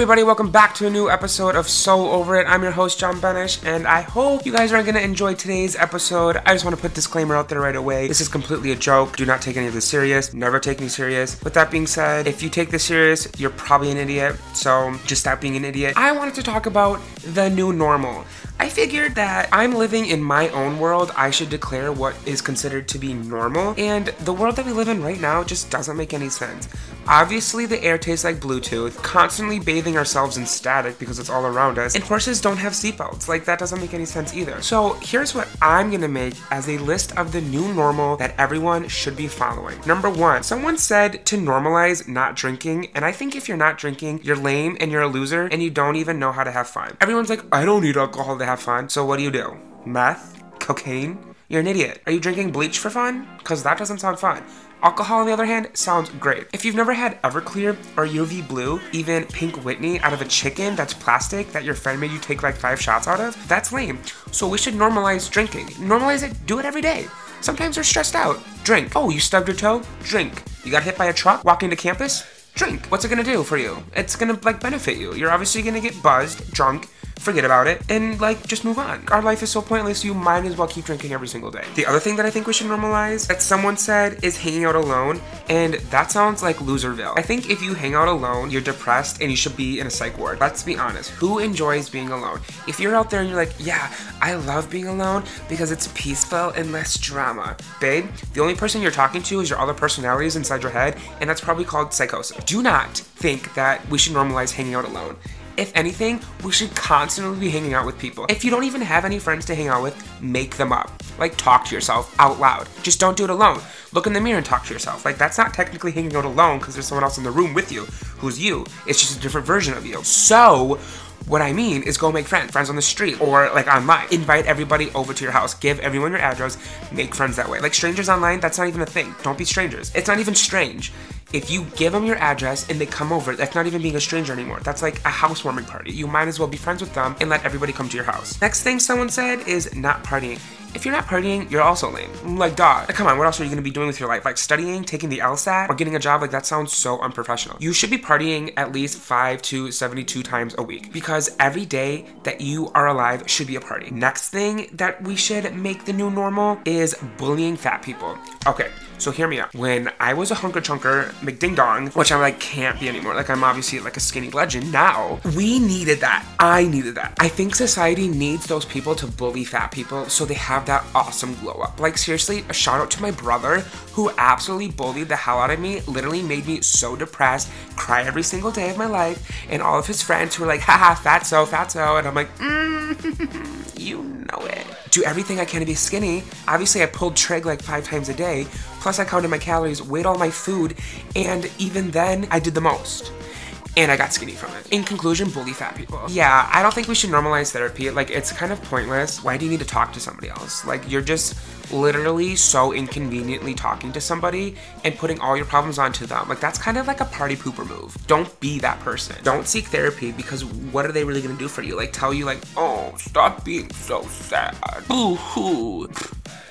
everybody, welcome back to a new episode of So Over It. I'm your host, John Benish, and I hope you guys are gonna enjoy today's episode. I just wanna put disclaimer out there right away. This is completely a joke. Do not take any of this serious. Never take me serious. With that being said, if you take this serious, you're probably an idiot. So just stop being an idiot. I wanted to talk about the new normal. I figured that I'm living in my own world. I should declare what is considered to be normal. And the world that we live in right now just doesn't make any sense. Obviously, the air tastes like Bluetooth, constantly bathing ourselves in static because it's all around us, and horses don't have seatbelts. Like, that doesn't make any sense either. So, here's what I'm gonna make as a list of the new normal that everyone should be following. Number one, someone said to normalize not drinking, and I think if you're not drinking, you're lame and you're a loser and you don't even know how to have fun. Everyone's like, I don't need alcohol to have fun. So, what do you do? Meth? Cocaine? You're an idiot. Are you drinking bleach for fun? Because that doesn't sound fun. Alcohol, on the other hand, sounds great. If you've never had Everclear or UV Blue, even Pink Whitney out of a chicken that's plastic that your friend made you take like five shots out of, that's lame. So we should normalize drinking. Normalize it, do it every day. Sometimes you're stressed out. Drink. Oh, you stubbed your toe? Drink. You got hit by a truck walking to campus? Drink. What's it gonna do for you? It's gonna like benefit you. You're obviously gonna get buzzed, drunk, forget about it, and like just move on. Our life is so pointless, you might as well keep drinking every single day. The other thing that I think we should normalize that someone said is hanging out alone, and that sounds like loserville. I think if you hang out alone, you're depressed and you should be in a psych ward. Let's be honest. Who enjoys being alone? If you're out there and you're like, yeah, I love being alone because it's peaceful and less drama. Babe, the only person you're talking to is your other personalities inside your head, and that's probably called psychosis. Do not think that we should normalize hanging out alone. If anything, we should constantly be hanging out with people. If you don't even have any friends to hang out with, make them up. Like, talk to yourself out loud. Just don't do it alone. Look in the mirror and talk to yourself. Like, that's not technically hanging out alone because there's someone else in the room with you who's you. It's just a different version of you. So, what I mean is go make friends, friends on the street or like online. Invite everybody over to your house. Give everyone your address. Make friends that way. Like strangers online, that's not even a thing. Don't be strangers. It's not even strange. If you give them your address and they come over, that's not even being a stranger anymore. That's like a housewarming party. You might as well be friends with them and let everybody come to your house. Next thing someone said is not partying. If you're not partying, you're also lame. Like, dog. Like, come on, what else are you gonna be doing with your life? Like, studying, taking the LSAT, or getting a job? Like, that sounds so unprofessional. You should be partying at least 5 to 72 times a week because every day that you are alive should be a party. Next thing that we should make the new normal is bullying fat people. Okay, so hear me out. When I was a hunker chunker McDing Dong, which I'm like can't be anymore, like I'm obviously like a skinny legend now, we needed that. I needed that. I think society needs those people to bully fat people so they have that awesome glow up. Like seriously, a shout out to my brother who absolutely bullied the hell out of me, literally made me so depressed, cry every single day of my life, and all of his friends who were like, haha, fatso, fatso, and I'm like, mm, you know it. Do everything I can to be skinny. Obviously, I pulled trig like five times a day. Plus, I counted my calories, weighed all my food, and even then, I did the most. And I got skinny from it. In conclusion, bully fat people. Yeah, I don't think we should normalize therapy. Like, it's kind of pointless. Why do you need to talk to somebody else? Like, you're just literally so inconveniently talking to somebody and putting all your problems onto them. Like that's kind of like a party pooper move. Don't be that person. Don't seek therapy because what are they really gonna do for you? Like tell you like, oh, stop being so sad. Boo hoo.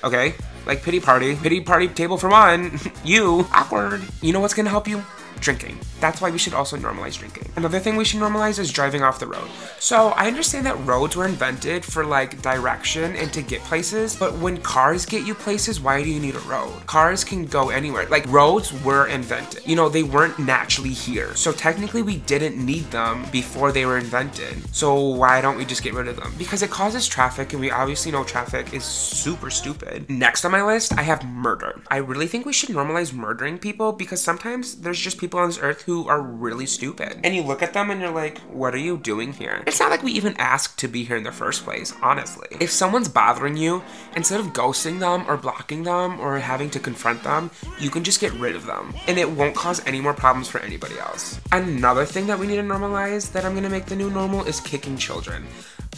Okay? Like pity party. Pity party table for one. you. Awkward. You know what's gonna help you? Drinking. That's why we should also normalize drinking. Another thing we should normalize is driving off the road. So I understand that roads were invented for like direction and to get places, but when cars get you places, why do you need a road? Cars can go anywhere. Like roads were invented. You know, they weren't naturally here. So technically we didn't need them before they were invented. So why don't we just get rid of them? Because it causes traffic and we obviously know traffic is super stupid. Next on my list, I have murder. I really think we should normalize murdering people because sometimes there's just people on this earth who are really stupid. And you look at them and you're like, what are you doing here? It's not like we even asked to be here in the first place, honestly. If someone's bothering you, instead of ghosting them or blocking them or having to confront them, you can just get rid of them. And it won't cause any more problems for anybody else. Another thing that we need to normalize that I'm gonna make the new normal is kicking children.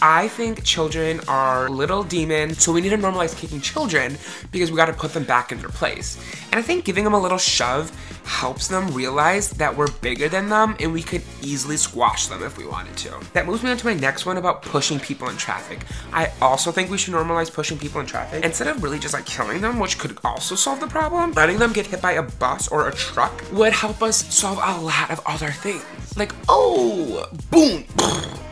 I think children are little demons, so we need to normalize kicking children because we gotta put them back in their place. And I think giving them a little shove helps them realize that we're bigger than them and we could easily squash them if we wanted to. That moves me on to my next one about pushing people in traffic. I also think we should normalize pushing people in traffic instead of really just like killing them, which could also solve the problem. Letting them get hit by a bus or a truck would help us solve a lot of other things. Like, oh, boom,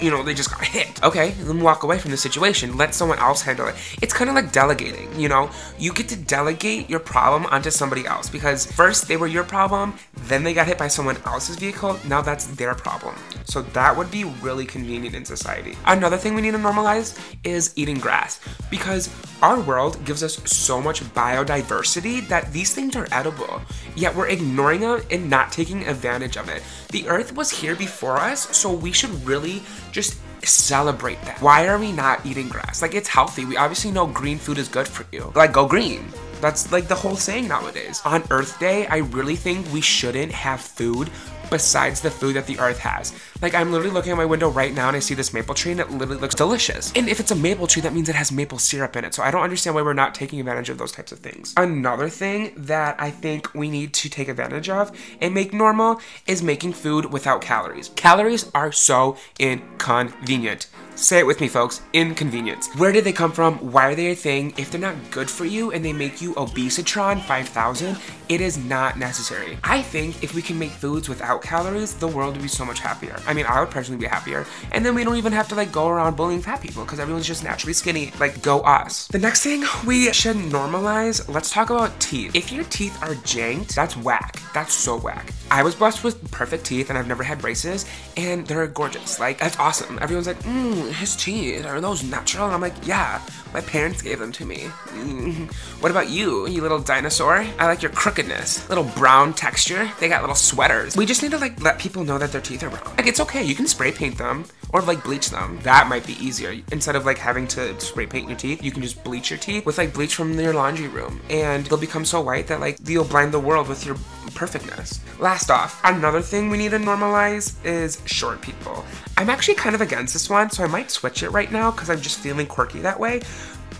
you know, they just got hit. Okay, then walk away from the situation. Let someone else handle it. It's kind of like delegating, you know? You get to delegate your problem onto somebody else because first they were your problem, then they got hit by someone else's vehicle. Now that's their problem. So that would be really convenient in society. Another thing we need to normalize is eating grass because our world gives us so much biodiversity that these things are edible, yet we're ignoring them and not taking advantage of it. The earth was here before us, so we should really just celebrate that. Why are we not eating grass? Like, it's healthy. We obviously know green food is good for you. Like, go green. That's like the whole saying nowadays. On Earth Day, I really think we shouldn't have food besides the food that the earth has. Like I'm literally looking at my window right now and I see this maple tree and it literally looks delicious. And if it's a maple tree, that means it has maple syrup in it. So I don't understand why we're not taking advantage of those types of things. Another thing that I think we need to take advantage of and make normal is making food without calories. Calories are so inconvenient. Say it with me, folks. Inconvenience. Where did they come from? Why are they a thing? If they're not good for you and they make you obesitron 5000, it is not necessary. I think if we can make foods without calories, the world would be so much happier. I mean, I would personally be happier. And then we don't even have to like go around bullying fat people because everyone's just naturally skinny. Like, go us. The next thing we should normalize, let's talk about teeth. If your teeth are janked, that's whack. That's so whack. I was blessed with perfect teeth and I've never had braces and they're gorgeous. Like, that's awesome. Everyone's like, mmm, his teeth, are those natural? And I'm like, yeah, my parents gave them to me. Mm. What about you, you little dinosaur? I like your crookedness. Little brown texture. They got little sweaters. We just need to like let people know that their teeth are brown. Like, it's okay. You can spray paint them or like bleach them. That might be easier. Instead of like having to spray paint your teeth, you can just bleach your teeth with like bleach from your laundry room and they'll become so white that like you'll blind the world with your perfectness. Last off, another thing we need to normalize is short people. I'm actually kind of against this one, so I might switch it right now because I'm just feeling quirky that way.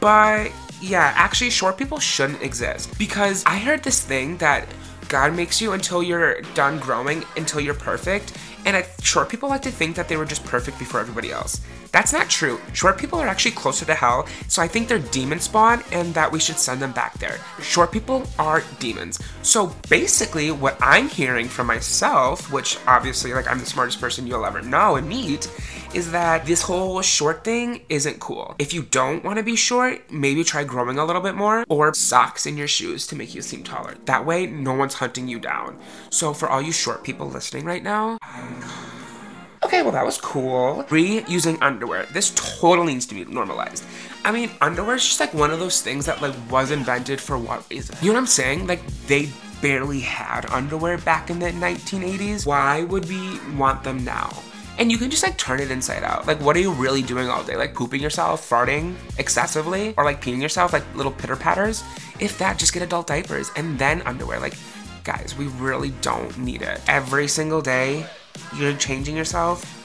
But yeah, actually, short people shouldn't exist because I heard this thing that God makes you until you're done growing, until you're perfect. And I, short people like to think that they were just perfect before everybody else. That's not true. Short people are actually closer to hell, so I think they're demon spawn and that we should send them back there. Short people are demons. So basically, what I'm hearing from myself, which obviously, like, I'm the smartest person you'll ever know and meet, is that this whole short thing isn't cool. If you don't want to be short, maybe try growing a little bit more or socks in your shoes to make you seem taller. That way, no one's hunting you down. So, for all you short people listening right now, Okay, well, that was cool. Reusing underwear. This totally needs to be normalized. I mean, underwear is just like one of those things that like was invented for what reason? You know what I'm saying? Like they barely had underwear back in the 1980s. Why would we want them now? And you can just like turn it inside out. Like, what are you really doing all day? Like pooping yourself, farting excessively, or like peeing yourself, like little pitter patters? If that, just get adult diapers and then underwear. Like, guys, we really don't need it. Every single day, you're changing yourself.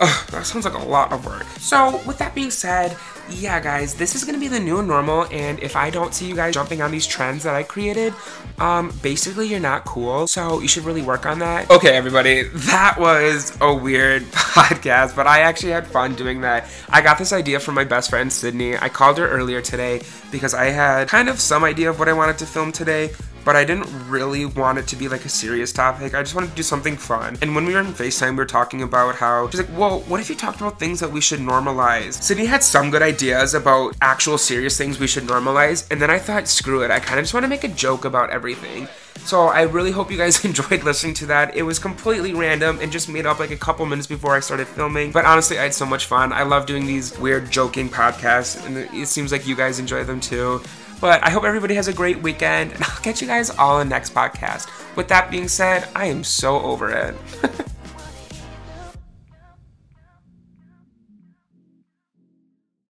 Ugh, that sounds like a lot of work. So, with that being said, yeah, guys, this is gonna be the new normal, and if I don't see you guys jumping on these trends that I created, um, basically you're not cool, so you should really work on that. Okay, everybody, that was a weird podcast, but I actually had fun doing that. I got this idea from my best friend, Sydney. I called her earlier today because I had kind of some idea of what I wanted to film today, but I didn't really want it to be like a serious topic. I just wanted to do something fun. And when we were on FaceTime, we were talking about how she's like, well, what if you talked about things that we should normalize? Sydney had some good ideas about actual serious things we should normalize, and then I thought, screw it, I kind of just want to make a joke about everything. So I really hope you guys enjoyed listening to that. It was completely random and just made up like a couple minutes before I started filming. But honestly, I had so much fun. I love doing these weird joking podcasts, and it seems like you guys enjoy them too. But I hope everybody has a great weekend, and I'll catch you guys all in the next podcast. With that being said, I am so over it.